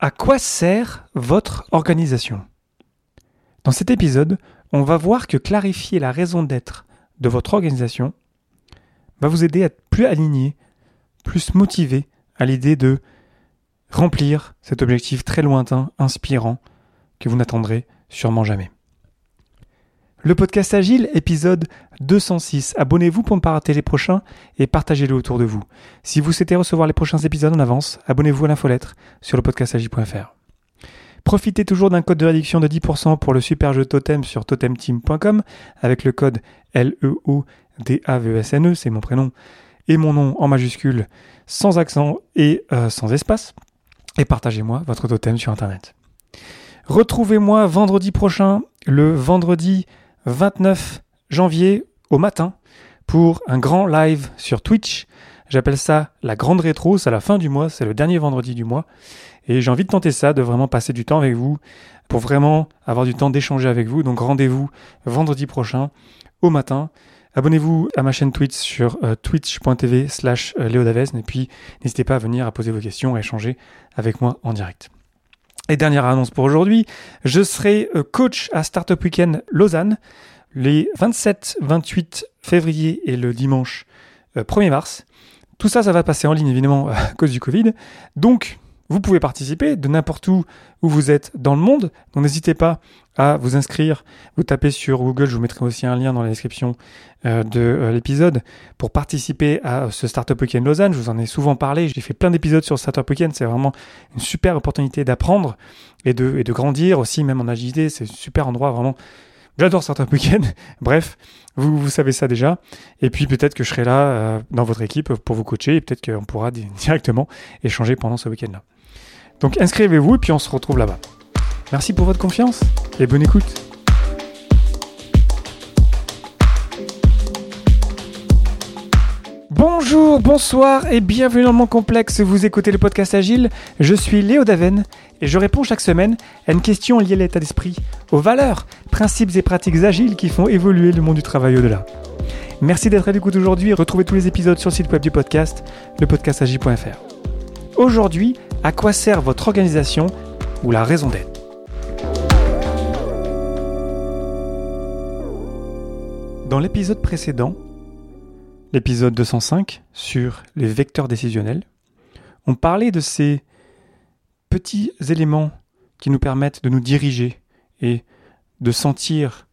À quoi sert votre organisation? Dans cet épisode, on va voir que clarifier la raison d'être de votre organisation va vous aider à être plus aligné, plus motivé à l'idée de remplir cet objectif très lointain, inspirant, que vous n'attendrez sûrement jamais. Le podcast Agile, épisode 206. Abonnez-vous pour ne pas rater les prochains et partagez-le autour de vous. Si vous souhaitez recevoir les prochains épisodes en avance, abonnez-vous à l'infolettre sur le podcastagile.fr. Profitez toujours d'un code de réduction de 10% pour le super jeu Totem sur totemteam.com avec le code L-E-O-D-A-V-E-S-N-E, c'est mon prénom, et mon nom en majuscule, sans accent et euh, sans espace. Et partagez-moi votre totem sur Internet. Retrouvez-moi vendredi prochain, le vendredi 29 janvier au matin pour un grand live sur Twitch. J'appelle ça la grande rétro, c'est la fin du mois, c'est le dernier vendredi du mois. Et j'ai envie de tenter ça, de vraiment passer du temps avec vous, pour vraiment avoir du temps d'échanger avec vous. Donc rendez-vous vendredi prochain au matin. Abonnez-vous à ma chaîne Twitch sur euh, twitch.tv slash euh, Et puis n'hésitez pas à venir à poser vos questions, à échanger avec moi en direct. Et dernière annonce pour aujourd'hui, je serai euh, coach à Startup Weekend Lausanne les 27, 28 février et le dimanche 1er euh, mars. Tout ça, ça va passer en ligne évidemment à cause du Covid. Donc, vous pouvez participer de n'importe où où vous êtes dans le monde. Donc n'hésitez pas à vous inscrire. Vous tapez sur Google, je vous mettrai aussi un lien dans la description euh, de euh, l'épisode pour participer à ce Startup Weekend Lausanne. Je vous en ai souvent parlé. J'ai fait plein d'épisodes sur Startup Weekend. C'est vraiment une super opportunité d'apprendre et de, et de grandir aussi, même en agilité. C'est un super endroit vraiment. J'adore Startup Weekend. Bref, vous, vous savez ça déjà. Et puis peut-être que je serai là euh, dans votre équipe pour vous coacher et peut-être qu'on pourra directement échanger pendant ce week-end-là. Donc inscrivez-vous et puis on se retrouve là-bas. Merci pour votre confiance et bonne écoute. Bonjour, bonsoir et bienvenue dans mon complexe. Vous écoutez le podcast Agile. Je suis Léo Daven et je réponds chaque semaine à une question liée à l'état d'esprit, aux valeurs, principes et pratiques agiles qui font évoluer le monde du travail au-delà. Merci d'être à l'écoute aujourd'hui. Retrouvez tous les épisodes sur le site web du podcast, lepodcastagile.fr. Aujourd'hui, à quoi sert votre organisation ou la raison d'être Dans l'épisode précédent, l'épisode 205 sur les vecteurs décisionnels, on parlait de ces petits éléments qui nous permettent de nous diriger et de sentir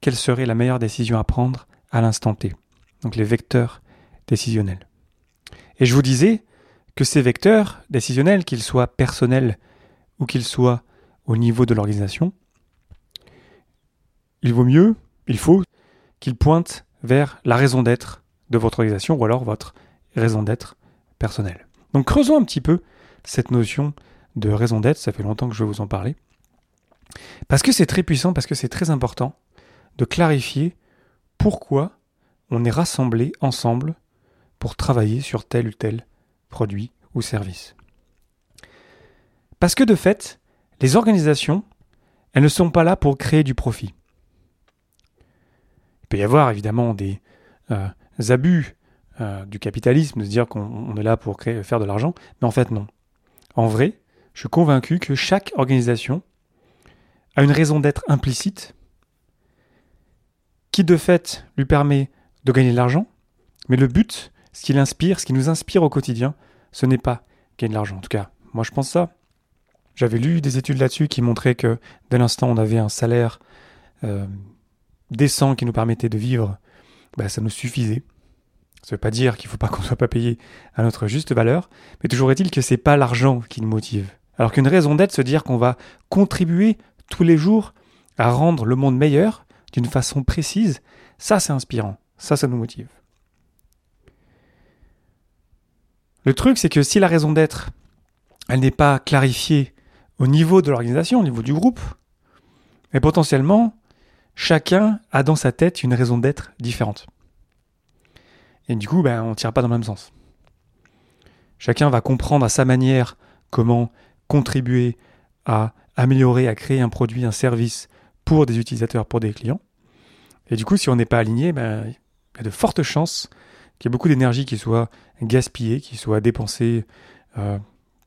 quelle serait la meilleure décision à prendre à l'instant T. Donc les vecteurs décisionnels. Et je vous disais que ces vecteurs décisionnels, qu'ils soient personnels ou qu'ils soient au niveau de l'organisation, il vaut mieux, il faut qu'ils pointent vers la raison d'être de votre organisation ou alors votre raison d'être personnelle. Donc creusons un petit peu cette notion de raison d'être, ça fait longtemps que je vais vous en parler. Parce que c'est très puissant, parce que c'est très important de clarifier pourquoi on est rassemblés ensemble pour travailler sur tel ou tel produit ou service. Parce que de fait, les organisations, elles ne sont pas là pour créer du profit. Il peut y avoir évidemment des euh, abus euh, du capitalisme, de se dire qu'on est là pour faire de l'argent, mais en fait non. En vrai, je suis convaincu que chaque organisation a une raison d'être implicite qui de fait lui permet de gagner de l'argent, mais le but, ce qui l'inspire, ce qui nous inspire au quotidien, ce n'est pas gagner de l'argent. En tout cas, moi je pense ça. J'avais lu des études là-dessus qui montraient que dès l'instant on avait un salaire euh, décent qui nous permettait de vivre, bah, ça nous suffisait. Ça ne veut pas dire qu'il ne faut pas qu'on soit pas payé à notre juste valeur, mais toujours est-il que c'est pas l'argent qui nous motive. Alors qu'une raison d'être, se dire qu'on va contribuer tous les jours à rendre le monde meilleur d'une façon précise, ça c'est inspirant, ça ça nous motive. Le truc, c'est que si la raison d'être, elle n'est pas clarifiée au niveau de l'organisation, au niveau du groupe, mais potentiellement, chacun a dans sa tête une raison d'être différente. Et du coup, ben, on ne tire pas dans le même sens. Chacun va comprendre à sa manière comment contribuer à améliorer, à créer un produit, un service pour des utilisateurs, pour des clients. Et du coup, si on n'est pas aligné, ben, il y a de fortes chances qu'il y ait beaucoup d'énergie qui soit gaspillée, qui soit dépensée euh,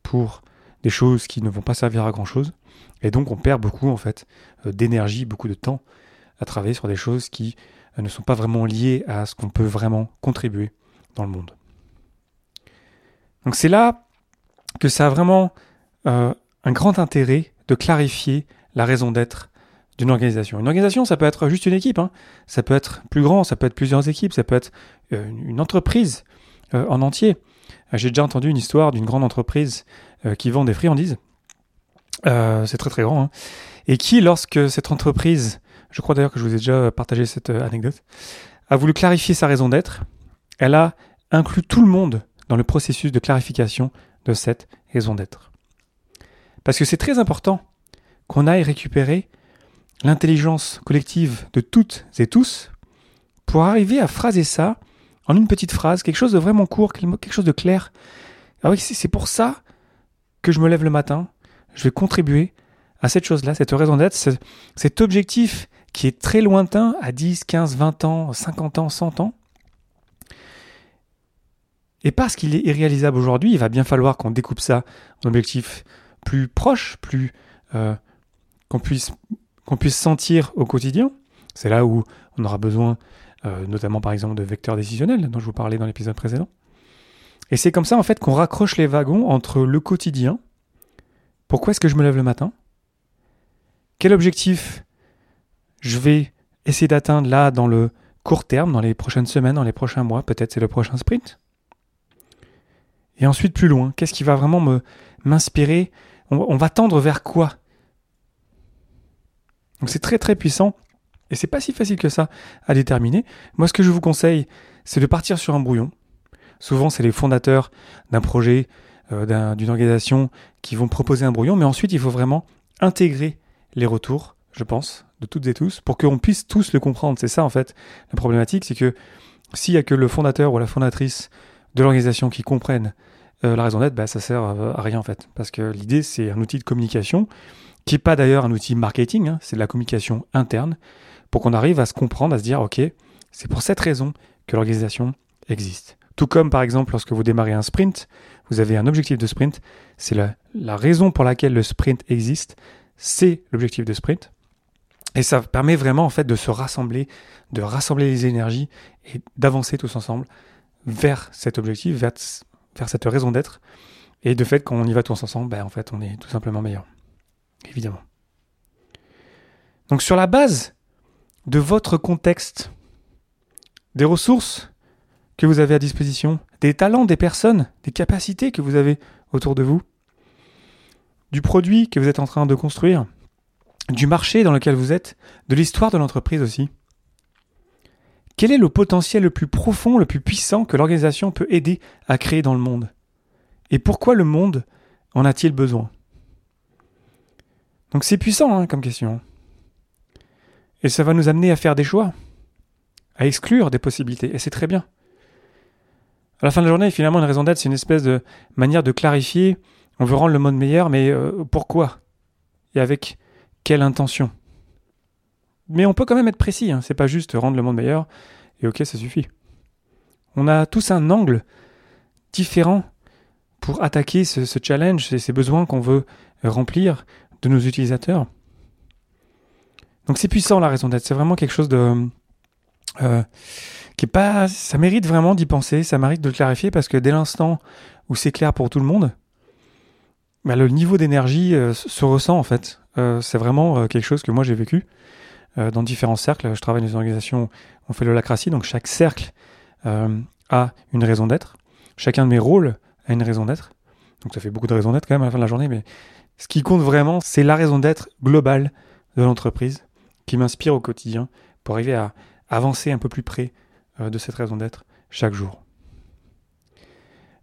pour des choses qui ne vont pas servir à grand chose. Et donc on perd beaucoup en fait euh, d'énergie, beaucoup de temps à travailler sur des choses qui euh, ne sont pas vraiment liées à ce qu'on peut vraiment contribuer dans le monde. Donc c'est là que ça a vraiment un grand intérêt de clarifier la raison d'être d'une organisation. Une organisation, ça peut être juste une équipe, hein. ça peut être plus grand, ça peut être plusieurs équipes, ça peut être une entreprise en entier. J'ai déjà entendu une histoire d'une grande entreprise qui vend des friandises euh, c'est très très grand, hein. et qui, lorsque cette entreprise, je crois d'ailleurs que je vous ai déjà partagé cette euh, anecdote, a voulu clarifier sa raison d'être, elle a inclus tout le monde dans le processus de clarification de cette raison d'être. Parce que c'est très important qu'on aille récupérer l'intelligence collective de toutes et tous pour arriver à phraser ça en une petite phrase, quelque chose de vraiment court, quelque chose de clair. Ah oui, c'est pour ça que je me lève le matin, je vais contribuer à cette chose-là, cette raison d'être, cet objectif qui est très lointain à 10, 15, 20 ans, 50 ans, 100 ans. Et parce qu'il est irréalisable aujourd'hui, il va bien falloir qu'on découpe ça en objectifs plus proches, plus euh, qu'on puisse qu'on puisse sentir au quotidien. C'est là où on aura besoin, euh, notamment par exemple de vecteurs décisionnels dont je vous parlais dans l'épisode précédent. Et c'est comme ça en fait qu'on raccroche les wagons entre le quotidien pourquoi est-ce que je me lève le matin Quel objectif je vais essayer d'atteindre là dans le court terme, dans les prochaines semaines, dans les prochains mois Peut-être c'est le prochain sprint. Et ensuite plus loin, qu'est-ce qui va vraiment me m'inspirer? On, va tendre vers quoi? Donc c'est très très puissant et c'est pas si facile que ça à déterminer. Moi ce que je vous conseille, c'est de partir sur un brouillon. Souvent c'est les fondateurs d'un projet euh, d'une organisation qui vont proposer un brouillon, mais ensuite il faut vraiment intégrer les retours, je pense, de toutes et tous, pour qu'on puisse tous le comprendre. C'est ça en fait la problématique, c'est que s'il n'y a que le fondateur ou la fondatrice de l'organisation qui comprennent euh, la raison d'être, bah, ça sert à, rien en fait. Parce que l'idée c'est un outil de communication, qui n'est pas d'ailleurs un outil marketing, hein, c'est de la communication interne, pour qu'on arrive à se comprendre, à se dire, ok, c'est pour cette raison que l'organisation existe. Tout comme par exemple lorsque vous démarrez un sprint, vous avez un objectif de sprint, c'est la, la raison pour laquelle le sprint existe, c'est l'objectif de sprint. Et ça permet vraiment en fait de se rassembler, de rassembler les énergies et d'avancer tous ensemble vers cet objectif, vers, vers cette raison d'être. Et de fait, quand on y va tous ensemble, ben, en fait, on est tout simplement meilleur. Évidemment. Donc sur la base de votre contexte, des ressources que vous avez à disposition, des talents, des personnes, des capacités que vous avez autour de vous, du produit que vous êtes en train de construire, du marché dans lequel vous êtes, de l'histoire de l'entreprise aussi. Quel est le potentiel le plus profond, le plus puissant que l'organisation peut aider à créer dans le monde? Et pourquoi le monde en a-t-il besoin? Donc c'est puissant hein, comme question. Et ça va nous amener à faire des choix, à exclure des possibilités, et c'est très bien. À la fin de la journée, finalement, une raison d'être, c'est une espèce de manière de clarifier. On veut rendre le monde meilleur, mais euh, pourquoi? Et avec quelle intention? Mais on peut quand même être précis. Hein. C'est pas juste rendre le monde meilleur et ok, ça suffit. On a tous un angle différent pour attaquer ce, challenge, ces, ces besoins qu'on veut remplir de nos utilisateurs. Donc c'est puissant la raison d'être. C'est vraiment quelque chose de euh, qui est pas, ça mérite vraiment d'y penser, ça mérite de le clarifier parce que dès l'instant où c'est clair pour tout le monde, bah, le niveau d'énergie euh, se ressent en fait. Euh, c'est vraiment quelque chose que moi j'ai vécu dans différents cercles. Je travaille dans une organisation, on fait l'holacratie, donc chaque cercle a une raison d'être. Chacun de mes rôles a une raison d'être. Donc ça fait beaucoup de raisons d'être quand même à la fin de la journée, mais ce qui compte vraiment, c'est la raison d'être globale de l'entreprise qui m'inspire au quotidien pour arriver à avancer un peu plus près euh, de cette raison d'être chaque jour.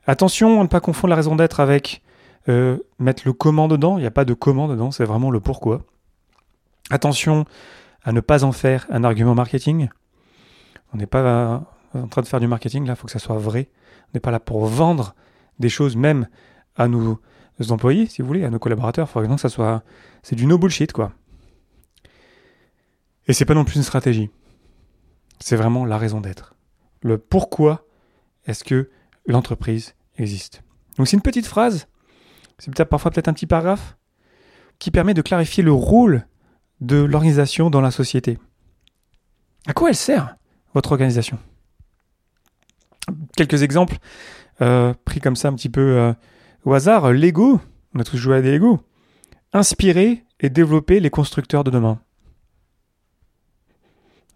Attention à ne pas confondre la raison d'être avec euh, mettre le comment dedans. Il n'y a pas de comment dedans, c'est vraiment le pourquoi. Attention à ne pas en faire un argument marketing. On n'est pas en train de faire du marketing, là, il faut que ça soit vrai. On n'est pas là pour vendre des choses même à nos employés, si vous voulez, à nos collaborateurs. Il faut que ça soit... C'est du no bullshit, quoi. Et c'est pas non plus une stratégie. C'est vraiment la raison d'être. Le pourquoi est-ce que l'entreprise existe. Donc c'est une petite phrase c'est peut-être parfois peut-être un petit paragraphe qui permet de clarifier le rôle de l'organisation dans la société. À quoi elle sert, votre organisation? Quelques exemples euh, pris comme ça un petit peu euh, au hasard. Lego, on a tous joué à des Lego. Inspirer et développer les constructeurs de demain.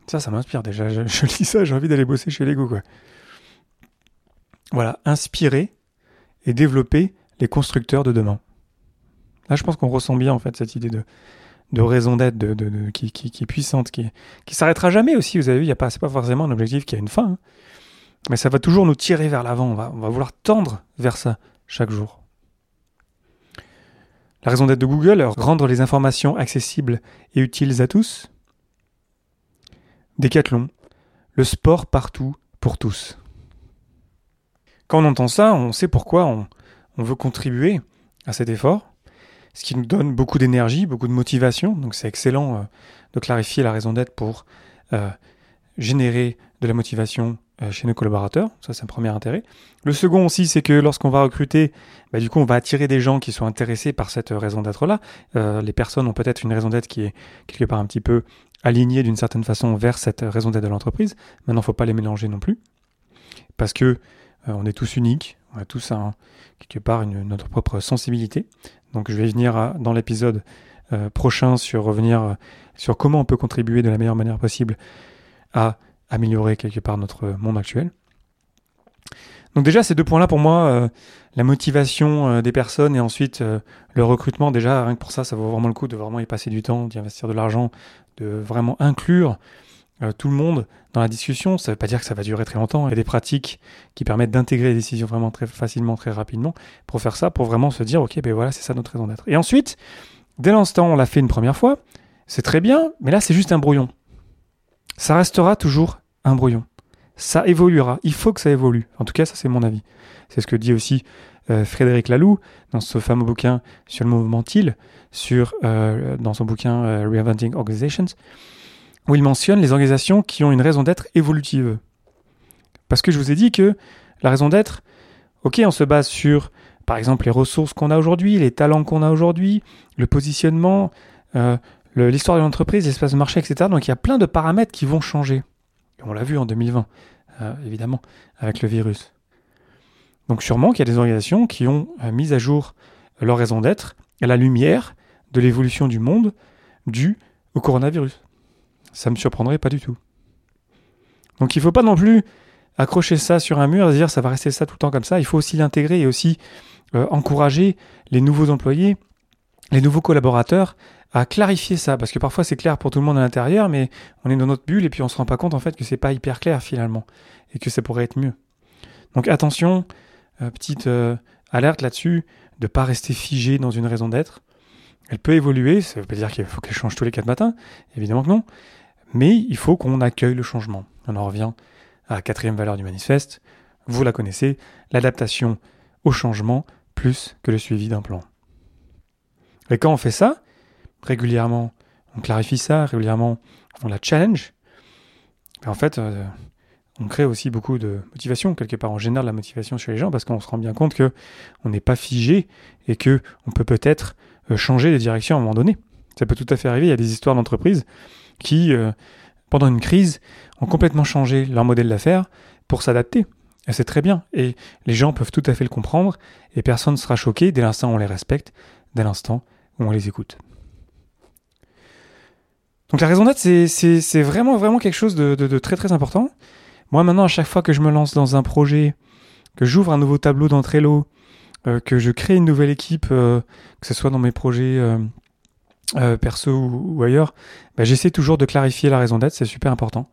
Ça, ça m'inspire déjà. Je, lis ça, j'ai envie d'aller bosser chez Lego. Voilà, inspirer et développer les constructeurs de demain. Là, je pense qu'on ressent bien en fait cette idée de, de raison d'être, qui, est puissante, qui, qui s'arrêtera jamais aussi. Vous avez vu, y a pas, forcément un objectif qui a une fin, hein. mais ça va toujours nous tirer vers l'avant. On va, vouloir tendre vers ça chaque jour. La raison d'être de Google, rendre les informations accessibles et utiles à tous. Décathlon, le sport partout pour tous. Quand on entend ça, on sait pourquoi on veut contribuer à cet effort, ce qui nous donne beaucoup d'énergie, beaucoup de motivation. Donc c'est excellent euh, de clarifier la raison d'être pour euh, générer de la motivation euh, chez nos collaborateurs. Ça, c'est un premier intérêt. Le second aussi, c'est que lorsqu'on va recruter, bah, du coup, on va attirer des gens qui sont intéressés par cette raison d'être-là. Les personnes ont peut-être une raison d'être qui est quelque part un petit peu alignée d'une certaine façon vers cette raison d'être de l'entreprise. Maintenant, il ne faut pas les mélanger non plus. Parce que on est tous uniques, on a tous un, quelque part une, notre propre sensibilité. Donc je vais venir dans l'épisode euh, prochain sur revenir euh, sur comment on peut contribuer de la meilleure manière possible à améliorer quelque part notre monde actuel. Donc déjà ces deux points-là pour moi, euh, la motivation euh, des personnes et ensuite euh, le recrutement, déjà rien que pour ça, ça vaut vraiment le coup de vraiment y passer du temps, d'y investir de l'argent, de vraiment inclure tout le monde dans la discussion. Ça ne veut pas dire que ça va durer très longtemps. Il y a des pratiques qui permettent d'intégrer les décisions vraiment très facilement, très rapidement. Pour faire ça, pour vraiment se dire, ok, ben voilà, c'est ça notre raison d'être. Et ensuite, dès l'instant on l'a fait une première fois, c'est très bien, mais là c'est juste un brouillon. Ça restera toujours un brouillon. Ça évoluera. Il faut que ça évolue. En tout cas, ça c'est mon avis. C'est ce que dit aussi euh, Frédéric Laloux dans ce fameux bouquin sur le mouvement TIL, sur, euh, dans son bouquin euh, Reinventing Organizations, où il mentionne les organisations qui ont une raison d'être évolutive. Parce que je vous ai dit que la raison d'être, ok, on se base sur, par exemple, les ressources qu'on a aujourd'hui, les talents qu'on a aujourd'hui, le positionnement, euh, l'histoire de l'entreprise, l'espace de marché, etc. Donc il y a plein de paramètres qui vont changer. On l'a vu en 2020, euh, évidemment, avec le virus. Donc sûrement qu'il y a des organisations qui ont euh, mis à jour leur raison d'être à la lumière de l'évolution du monde due au coronavirus. Ça me surprendrait pas du tout. Donc il ne faut pas non plus accrocher ça sur un mur et se dire ça va rester ça tout le temps comme ça. Il faut aussi l'intégrer et aussi euh, encourager les nouveaux employés, les nouveaux collaborateurs à clarifier ça. Parce que parfois c'est clair pour tout le monde à l'intérieur, mais on est dans notre bulle et puis on se rend pas compte en fait que c'est pas hyper clair finalement et que ça pourrait être mieux. Donc attention, euh, petite euh, alerte là-dessus, de pas rester figé dans une raison d'être. Elle peut évoluer, ça veut pas dire qu'il faut qu'elle change tous les quatre matins, évidemment que non, mais il faut qu'on accueille le changement. On en revient à la quatrième valeur du manifeste, vous la connaissez, l'adaptation au changement plus que le suivi d'un plan. Et quand on fait ça, régulièrement, on clarifie ça, régulièrement, on la challenge, ben en fait, euh, on crée aussi beaucoup de motivation, quelque part, on génère de la motivation chez les gens parce qu'on se rend bien compte que on n'est pas figé et que on peut peut-être euh, changer de direction à un moment donné. Ça peut tout à fait arriver, il y a des histoires d'entreprises qui, euh, pendant une crise, ont complètement changé leur modèle d'affaires pour s'adapter. Et c'est très bien. Et les gens peuvent tout à fait le comprendre et personne ne sera choqué dès l'instant où on les respecte, dès l'instant où on les écoute. Donc la raison d'être, c'est, vraiment, vraiment quelque chose de, de, de très très important. Moi maintenant, à chaque fois que je me lance dans un projet, que j'ouvre un nouveau tableau dans Trello, euh, que je crée une nouvelle équipe, euh, que ce soit dans mes projets euh, perso ou, ailleurs, bah, j'essaie toujours de clarifier la raison d'être, c'est super important.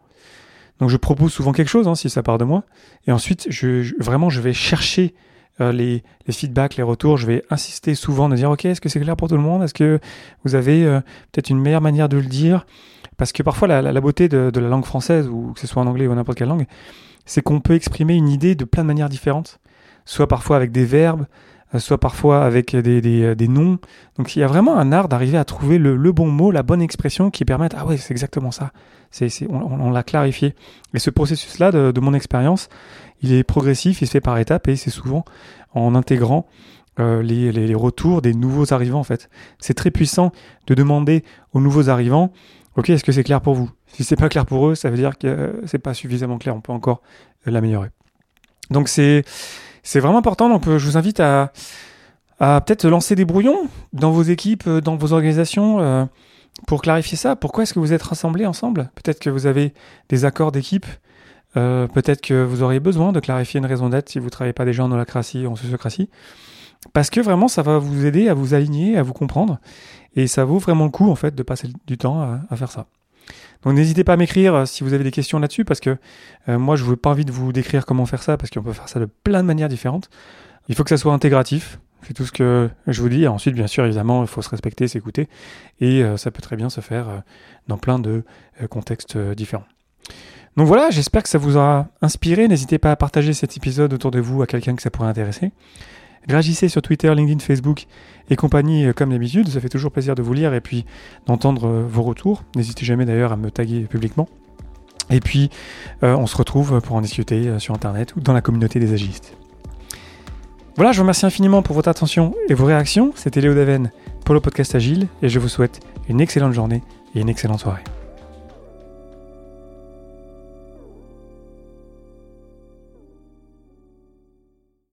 Donc je propose souvent quelque chose, hein, si ça part de moi, et ensuite je, vraiment je vais chercher euh, les, les feedbacks, les retours, je vais insister souvent de dire ok, est-ce que c'est clair pour tout le monde? Est-ce que vous avez euh, peut-être une meilleure manière de le dire? Parce que parfois la, la- la beauté de, de la langue française, ou que ce soit en anglais ou n'importe quelle langue, c'est qu'on peut exprimer une idée de plein de manières différentes, soit parfois avec des verbes, soit parfois avec des, des, euh, des noms. Donc il y a vraiment un art d'arriver à trouver le, le bon mot, la bonne expression qui permette ah ouais c'est exactement ça. C'est, on, on- l'a clarifié. Et ce processus-là de, mon expérience, il est progressif, il se fait par étapes et c'est souvent en intégrant euh, les, les, retours des nouveaux arrivants en fait. C'est très puissant de demander aux nouveaux arrivants, ok, est-ce que c'est clair pour vous? Si c'est pas clair pour eux, ça veut dire que c'est pas suffisamment clair. On peut encore l'améliorer. Donc c'est c'est vraiment important. Donc je vous invite à peut-être lancer des brouillons dans vos équipes, dans vos organisations pour clarifier ça. Pourquoi est-ce que vous êtes rassemblés ensemble? Peut-être que vous avez des accords d'équipe euh, peut-être que vous auriez besoin de clarifier une raison d'être si vous ne travaillez pas déjà en holacratie ou en sociocratie. Parce que vraiment, ça va vous aider à vous aligner, à vous comprendre. Et ça vaut vraiment le coup, en fait, de passer du temps à, faire ça. Donc n'hésitez pas à m'écrire euh, si vous avez des questions là-dessus, parce que euh, moi, je n'ai pas envie de vous décrire comment faire ça, parce qu'on peut faire ça de plein de manières différentes. Il faut que ça soit intégratif. C'est tout ce que je vous dis. ensuite, bien sûr, évidemment, il faut se respecter, s'écouter. Et ça peut très bien se faire dans plein de contextes différents. Donc voilà, j'espère que ça vous aura inspiré. N'hésitez pas à partager cet épisode autour de vous à quelqu'un que ça pourrait intéresser. Réagissez sur Twitter, LinkedIn, Facebook et compagnie euh, comme d'habitude. Ça fait toujours plaisir de vous lire et puis d'entendre euh, vos retours. N'hésitez jamais d'ailleurs à me taguer publiquement. Et puis, euh, on se retrouve pour en discuter sur Internet ou dans la communauté des agistes. Voilà, je vous remercie infiniment pour votre attention et vos réactions. C'était Léo Daven pour le podcast Agile et je vous souhaite une excellente journée et une excellente soirée.